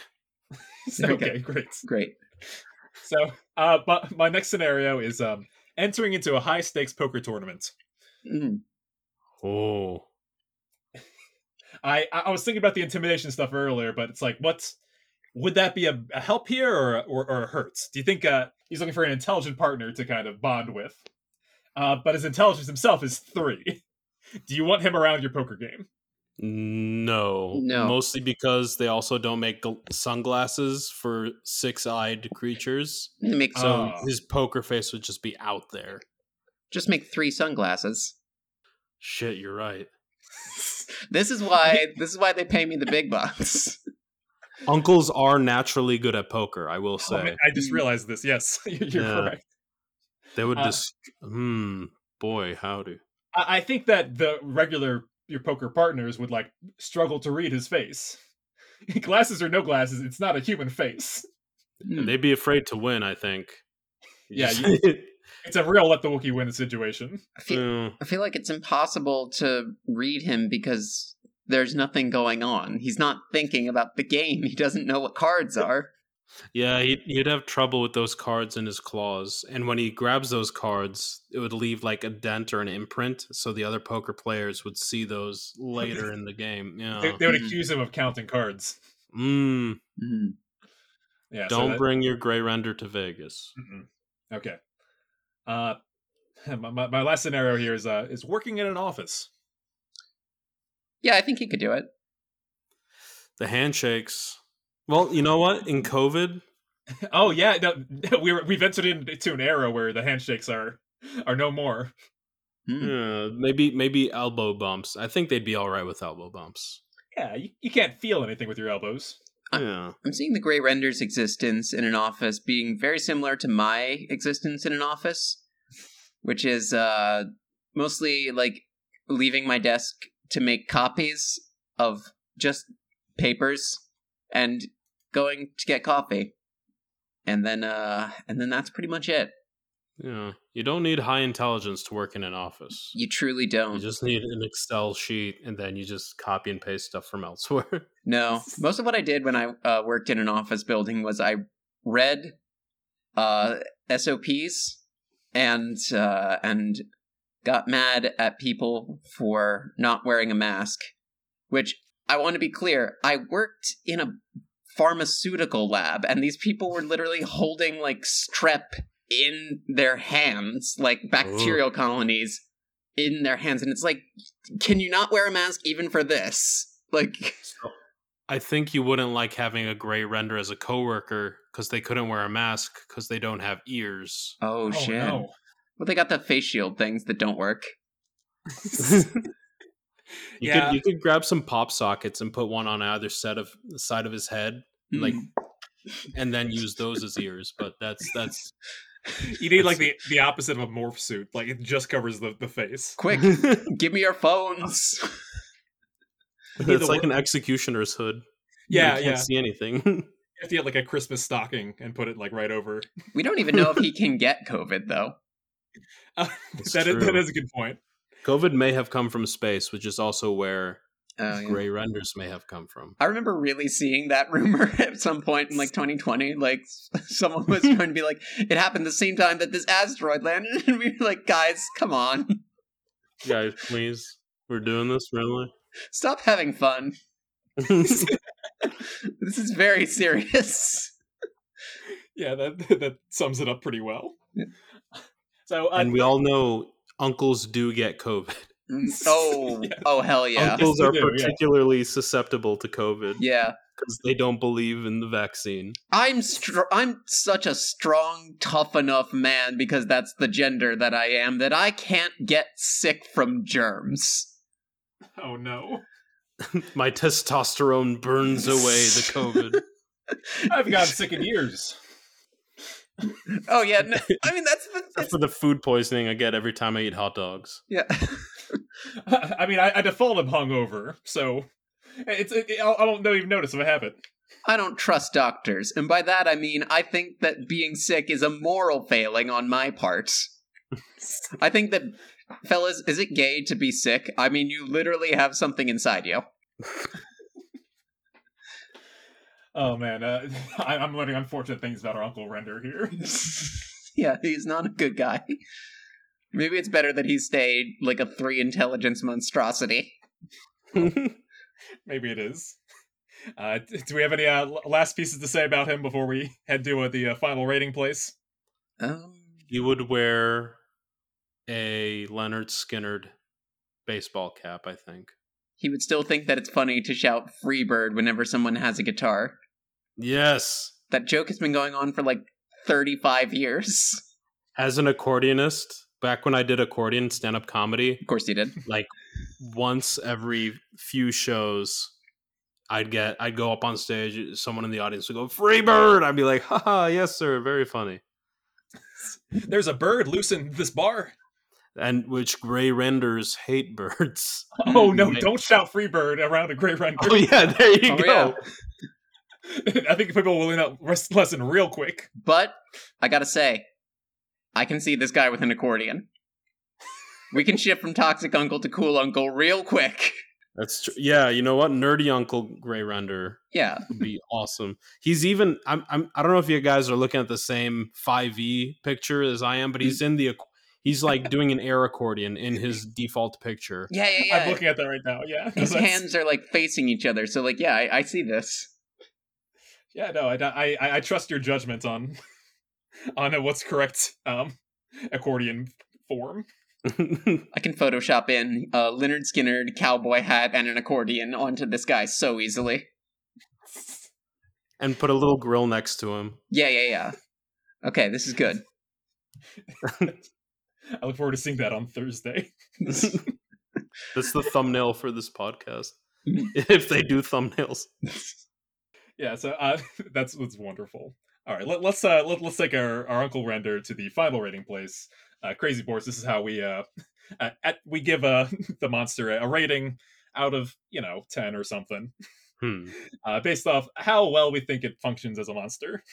okay, great. Great. So, uh, but my next scenario is um entering into a high stakes poker tournament. Mm. Oh, I I I was thinking about the intimidation stuff earlier, but it's like, what's would that be a, a help here or or, or a hurts? Do you think uh, he's looking for an intelligent partner to kind of bond with? Uh, but his intelligence himself is three. Do you want him around your poker game? no. No. Mostly because they also don't make gl- sunglasses for six eyed creatures. Make So Oh. his poker face would just be out there. just make three sunglasses. Shit, you're right. This is why this is why they pay me the big bucks. Uncles are naturally good at poker, I will Oh, say. man, I just realized this. Yes, you're Yeah. correct. they would uh, just. Hmm. Boy, howdy. I, I think that the regular your poker partners would like struggle to read his face. glasses or no glasses, it's not a human face. Hmm. They'd be afraid to win, I think. Yeah, Just- It's a real let the Wookiee win situation. I feel, Yeah. I feel like it's impossible to read him because there's nothing going on. He's not thinking about the game. He doesn't know what cards are. Yeah, he'd, he'd have trouble with those cards in his claws. And when he grabs those cards, it would leave like a dent or an imprint. So the other poker players would see those later in the game. Yeah. They, they would Mhm. accuse him of counting cards. Mm, Hmm. Yeah. don't that- bring your gray render to Vegas. Mm-mm. Okay. Uh, my, my, my last scenario here is uh is working in an office. Yeah, I think he could do it. The handshakes. Well, you know what? In COVID, Oh yeah, no, we were, we've entered into an era where the handshakes are are no more. Hmm. yeah, maybe maybe elbow bumps. I think they'd be all right with elbow bumps. Yeah, you, you can't feel anything with your elbows. Yeah. I'm seeing the Grey Render's existence in an office being very similar to my existence in an office, which is uh, mostly like leaving my desk to make copies of just papers and going to get coffee. And then uh and then that's pretty much it. Yeah. You don't need high intelligence to work in an office. You truly don't. You just need an Excel sheet and then you just copy and paste stuff from elsewhere. No, most of what I did when I uh, worked in an office building was I read uh, SOPs and uh, and got mad at people for not wearing a mask. Which I want to be clear, I worked in a pharmaceutical lab, and these people were literally holding like strep in their hands, like bacterial colonies in their hands, and it's like, can you not wear a mask even for this? Like. I think you wouldn't like having a gray render as a coworker because they couldn't wear a mask because they don't have ears. Oh, Oh shit. no. Well, they got the face shield things that don't work. You Yeah. could you could grab some pop sockets and put one on either side of the side of his head, hmm. like, and then use those as ears. But that's that's You need like the the opposite of a morph suit. Like it just covers the, the face. quick, give me your phones. it's like an executioner's hood. Yeah, you yeah. can't see anything. You have to get like a Christmas stocking and put it like right over. We don't even know if he can get COVID though. It's that, is, that is a good point. COVID may have come from space, which is also where Oh, yeah. gray renders may have come from. I remember really seeing that rumor at some point in like 2020. Like someone was going to be like, "It happened the same time that this asteroid landed," and we were like, "Guys, come on, Guys, please, we're doing this really. stop having fun. This is very serious." Yeah, that that sums it up pretty well. Yeah. So uh, and we all know uncles do get COVID. Mm, Oh, Yeah. oh hell yeah, Uncles they are do, yeah. particularly susceptible to COVID yeah. because they don't believe in the vaccine. I'm str- I'm such a strong, tough enough man because that's the gender that I am that I can't get sick from germs. oh no, My testosterone burns away the COVID. I've gotten sick in years. Oh yeah, no, I mean that's the Except for the food poisoning I get every time I eat hot dogs. yeah. I mean, I, default I default am hungover, so it's it, I I don't even notice if I have it. I don't trust doctors, and by that I mean I think that being sick is a moral failing on my part. I think that, fellas, is it gay to be sick? I mean, you literally have something inside you. Oh man, uh, I, I'm learning unfortunate things about our Uncle Render here. yeah, he's not a good guy. Maybe it's better that he stayed like a three intelligence monstrosity. Maybe it is. Uh, do we have any uh, last pieces to say about him before we head to uh, the uh, final rating place? Um, he would wear a Lynyrd Skynyrd baseball cap, I think. he would still think that it's funny to shout "Freebird" whenever someone has a guitar. Yes. That joke has been going on for like thirty-five years. As an accordionist, back when I did accordion stand up comedy, Of course, he did. like once every few shows I'd get I'd go up on stage, someone in the audience would go, Free bird! I'd be like, haha, yes, sir, very funny. There's a bird loose in this bar. And which gray renders hate birds. Oh no! Don't shout "free bird" around a gray render. Oh yeah, there you Oh, go. I think people will learn that lesson real quick. But I gotta say, I can see this guy with an accordion. We can shift from toxic uncle to cool uncle real quick. That's true. Yeah, you know what? Nerdy Uncle Gray Render Yeah. would be awesome. He's even I'm, I'm I don't know if you guys are looking at the same 5e picture as I am, but he's in the he's like doing an air accordion in his default picture. Yeah, yeah, yeah. I'm looking at that right now. Yeah, His hands are like facing each other, so like, yeah, I, I see this. Yeah, no, I, I, I- I trust your judgment on on what's correct um accordion form. I can Photoshop in a Lynyrd Skynyrd cowboy hat and an accordion onto this guy so easily. and put a little grill next to him. Yeah, yeah, yeah. Okay, this is good. I look forward to seeing that on Thursday. That's the thumbnail for this podcast. if they do thumbnails. Yeah, so uh, that's that's wonderful. All right, let, let's uh let, let's take our, our Uncle Render to the final rating place. Uh, Crazy Boris. This is how we uh at, at we give uh the monster a, a rating out of you know ten or something, Hmm. uh, based off how well we think it functions as a monster.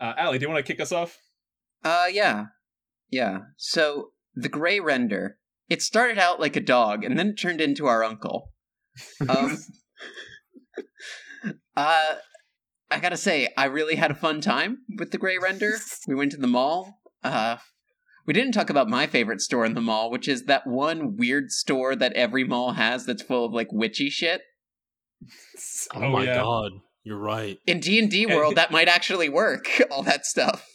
Uh, Allie, do you want to kick us off? Uh, yeah. Yeah. So, the gray render, it started out like a dog and then it turned into our uncle. Um, uh, I gotta say, I really had a fun time with the gray render. We went to the mall. Uh, we didn't talk about my favorite store in the mall, which is that one weird store that every mall has that's full of like witchy shit. Oh, my god, you're right. In D and D world, that might actually work. All that stuff.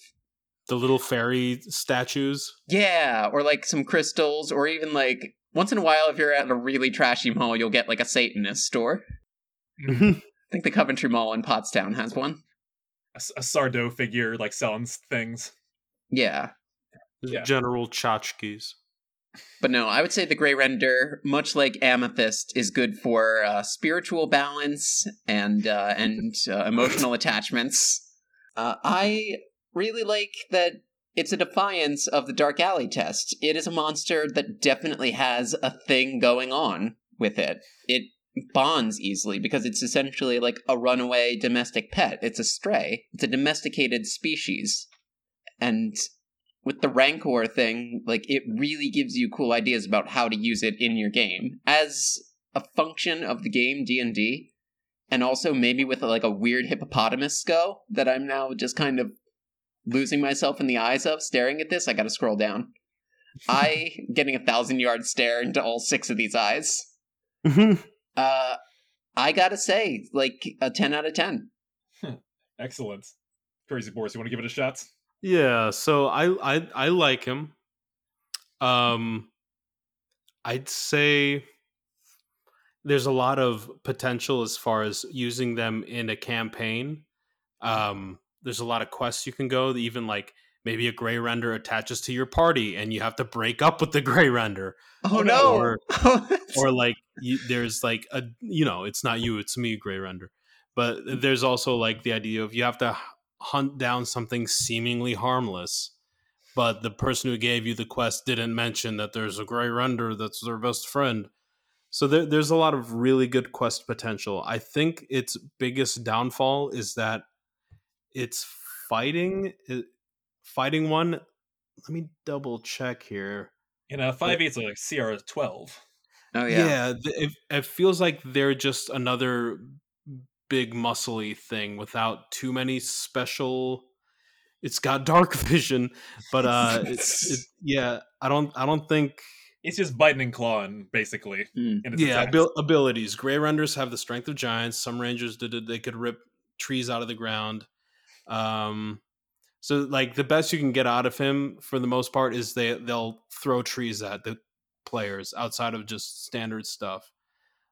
The little fairy statues. Yeah, or like some crystals, or even like once in a while, if you're at a really trashy mall, you'll get like a Satanist store. I think the Coventry Mall in Pottstown has one. A, a Sardo figure like selling things. Yeah. Yeah. General tchotchkes. But no, I would say the Grey Render, much like Amethyst, is good for uh, spiritual balance and uh, and uh, emotional attachments. Uh, I really like that it's a defiance of the Dark Alley test. It is a monster that definitely has a thing going on with it. It bonds easily because it's essentially like a runaway domestic pet. It's a stray. It's a domesticated species. And with the Rancor thing, like it really gives you cool ideas about how to use it in your game as a function of the game D&D and also maybe with like a weird hippopotamus skull that I'm now just kind of losing myself in the eyes of staring at this. I got to scroll down. I getting a thousand yard stare into all six of these eyes. Uh, I gotta say, like a ten out of ten. Excellent. Crazy Boris, you want to give it a shot? Yeah, so I I I like him. Um I'd say there's a lot of potential as far as using them in a campaign. Um there's a lot of quests you can go, even like maybe a gray render attaches to your party and you have to break up with the gray render. Oh, Oh, no! or- or like you, there's like a you know it's not you it's me gray render. But there's also like the idea of you have to hunt down something seemingly harmless but the person who gave you the quest didn't mention that there's a gray render that's their best friend. So there, there's a lot of really good quest potential. I think its biggest downfall is that it's fighting fighting one let me double check here In a five eight, so like CR twelve. oh yeah, yeah. it, it feels like they're just another big muscly thing without too many special it's got dark vision but uh it's it, yeah i don't i don't think It's just biting and clawing, basically. In yeah abil- abilities gray renders have the strength of giants some rangers did it they could rip trees out of the ground um so like the best you can get out of him for the most part is they they'll throw trees at the players outside of just standard stuff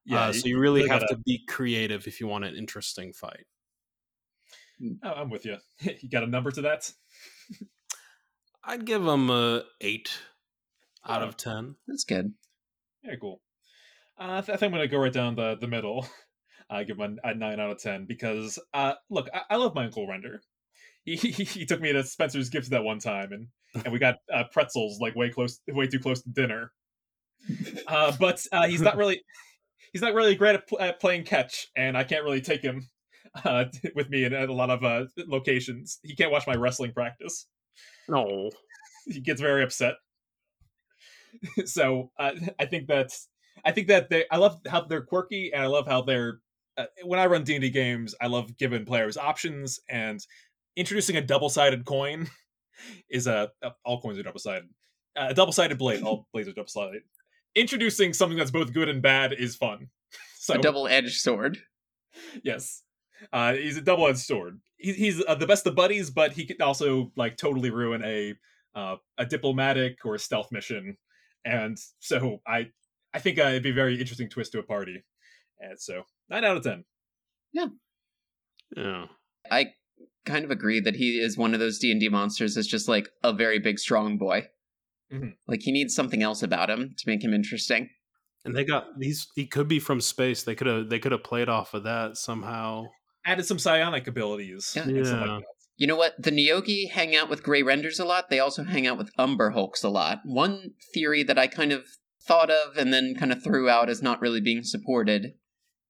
yeah. uh, so you really really have gotta- to be creative if you want an interesting fight. oh, I'm with you. you got a number to that? I'd give him a eight out Oh. of ten. That's good. Yeah, cool. Uh, I, th- I think I'm gonna go right down the the middle. I give him a, a nine out of ten because, uh, look, I, I love my uncle Render. He, he he took me to Spencer's Gifts that one time, and and we got uh, pretzels like way close, way too close to dinner. Uh, but uh, he's not really he's not really great at, pl- at playing catch, and I can't really take him uh, with me in, at a lot of uh, locations. He can't watch my wrestling practice No, he gets very upset. so uh, I think that's I think that they I love how they're quirky and I love how they're uh, when I run D and D games I love giving players options and introducing a double sided coin is a uh, all coins are double sided a double sided blade all blades are double sided. Introducing something that's both good and bad is fun. So a double-edged sword. yes, uh, he's a double edged sword. He, he's uh, the best of buddies, but he can also like totally ruin a uh, a diplomatic or a stealth mission. And so I I think uh, it'd be a very interesting twist to a party. And so nine out of ten. Yeah. yeah, I kind of agree that he is one of those D and D monsters that's just like a very big, strong boy. Mhm. Like he needs something else about him to make him interesting. and they got these. He could be from space. They could have. They could have played off of that somehow. Added some psionic abilities. Yeah. Yeah. like. You know what? The Neogi hang out with Grey Renders a lot. They also hang out with Umber Hulks a lot. One theory that I kind of thought of and then kind of threw out as not really being supported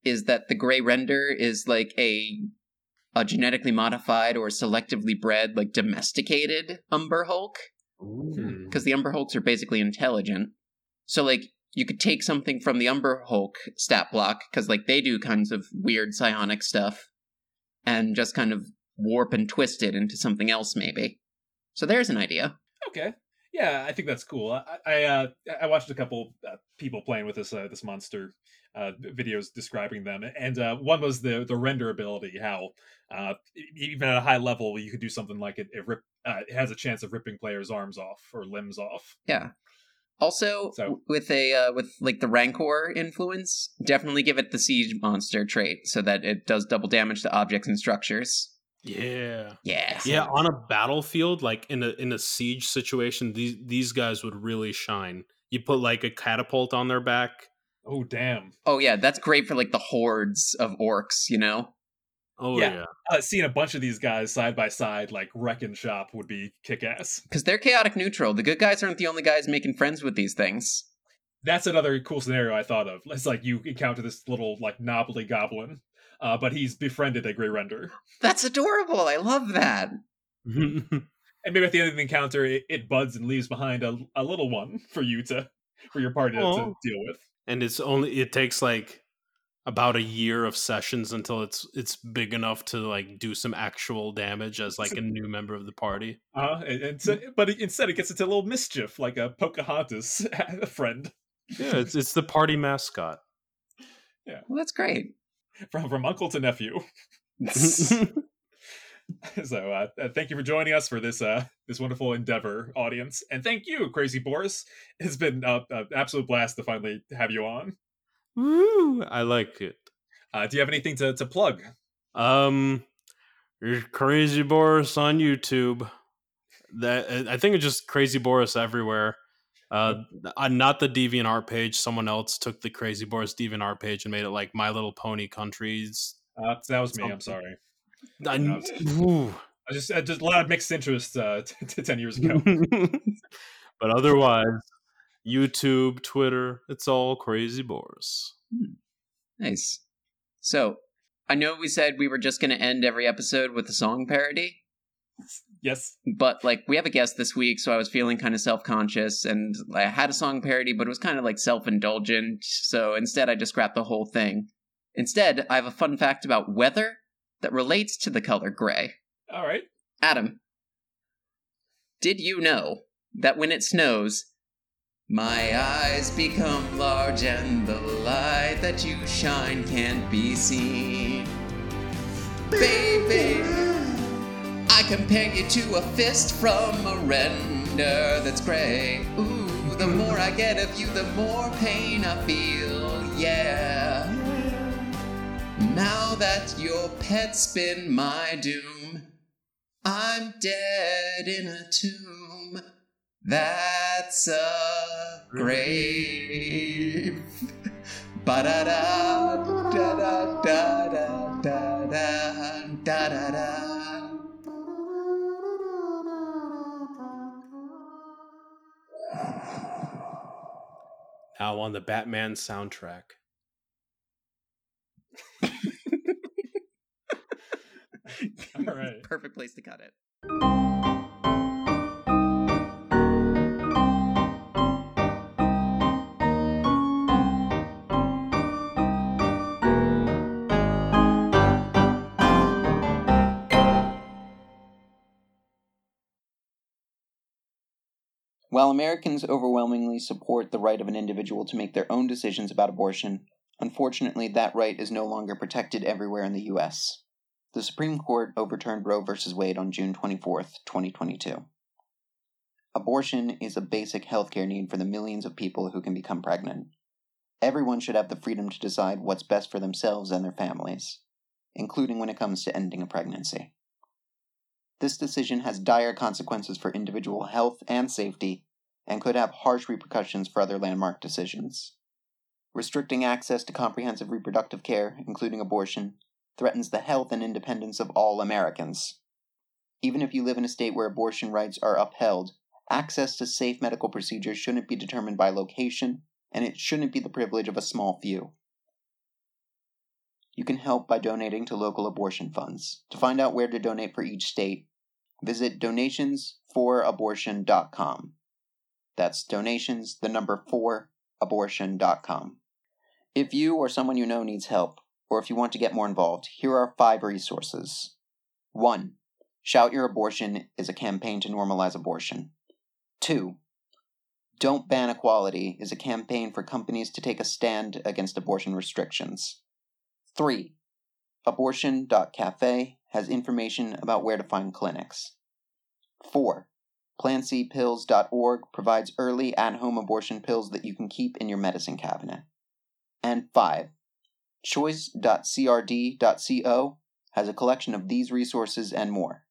is that the Grey Render is like a a genetically modified or selectively bred, like domesticated Umber Hulk. Because the Umber Hulks are basically intelligent. So like you could take something from the Umber Hulk stat block because like they do kinds of weird psionic stuff, and just kind of warp and twist it into something else maybe. So there's an idea. Okay. Yeah, I think that's cool. I I, uh, I watched a couple uh, people playing with this uh, this monster uh, videos describing them, and uh, one was the the render ability. How uh, even at a high level, you could do something like it. It, rip, uh, it has a chance of ripping players' arms off or limbs off. Yeah. Also, So- with a uh, with like the Rancor influence, definitely give it the siege monster trait so that it does double damage to objects and structures. Yeah. Yeah. Yeah, on a battlefield, like in a in a siege situation, these these guys would really shine. You put like a catapult on their back. Oh damn! Oh yeah, that's great for like the hordes of orcs, you know? Oh Yeah. yeah. Uh, seeing a bunch of these guys side by side, like wrecking shop, would be kick ass. Because they're chaotic neutral. The good guys aren't the only guys making friends with these things. That's another cool scenario I thought of. It's like you encounter this little like knobbly goblin, uh, but he's befriended a Grey Render, That's adorable. I love that. and maybe at the end of the encounter, it, it buds and leaves behind a, a little one for you to for your party to, to deal with. and it's only it takes like about a year of sessions until it's it's big enough to like do some actual damage as like a new member of the party. Uh, and, and so, but instead, it gets into a little mischief, like a Pocahontas friend Yeah, it's it's the party mascot. Yeah, well, that's great. From from uncle to nephew. so uh, uh, thank you for joining us for this uh this wonderful endeavor audience and thank you crazy boris it's been uh, an absolute blast to finally have you on Woo! I like it. uh do you have anything to, to plug Um, there's Crazy Boris on YouTube. That I think it's just Crazy Boris everywhere. Uh, uh, not the DeviantArt page. Someone else took the Crazy Boris DeviantArt page and made it like My Little Pony countries. uh that was me i'm sorry I, No. I just I just a lot of mixed interests uh t- t- 10 years ago but otherwise, YouTube, Twitter, it's all Crazy Boris. Nice. So, I know we said we were just going to end every episode with a song parody, yes but like we have a guest this week, so I was feeling kind of self conscious and I had a song parody, but it was kind of like self indulgent. So instead, I just scrapped the whole thing. Instead, I have a fun fact about weather that relates to the color gray. all right Adam, did you know that when it snows, my eyes become large and the light that you shine can't be seen? Baby, I compare you to a fist from a render that's gray. Ooh, the more I get of you, the more pain I feel, yeah. Now that your pet's been my doom, I'm dead in a tomb. That's a grave. Ba da da da da da da da da da Now on the Batman soundtrack. all right Perfect place to cut it. While Americans overwhelmingly support the right of an individual to make their own decisions about abortion, unfortunately that right is no longer protected everywhere in the U.S. The Supreme Court overturned Roe v. Wade on June 24, 2022. Abortion is a basic healthcare need for the millions of people who can become pregnant. Everyone should have the freedom to decide what's best for themselves and their families, including when it comes to ending a pregnancy. This decision has dire consequences for individual health and safety and could have harsh repercussions for other landmark decisions. Restricting access to comprehensive reproductive care, including abortion, threatens the health and independence of all Americans. Even if you live in a state where abortion rights are upheld, access to safe medical procedures shouldn't be determined by location, and it shouldn't be the privilege of a small few. You can help by donating to local abortion funds. To find out where to donate for each state, visit donationsforabortion.com. That's donations, the number 4, abortion.com. If you or someone you know needs help, or if you want to get more involved, here are five resources. 1. Shout Your Abortion is a campaign to normalize abortion. 2. Don't Ban Equality is a campaign for companies to take a stand against abortion restrictions. 3. Abortion.cafe has information about where to find clinics. 4. PlanCpills.org provides early at home abortion pills that you can keep in your medicine cabinet. And 5. Choice.crd.co has a collection of these resources and more.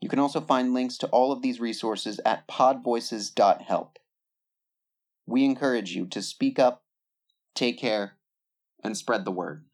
You can also find links to all of these resources at podvoices.help. We encourage you to speak up, take care, and spread the word.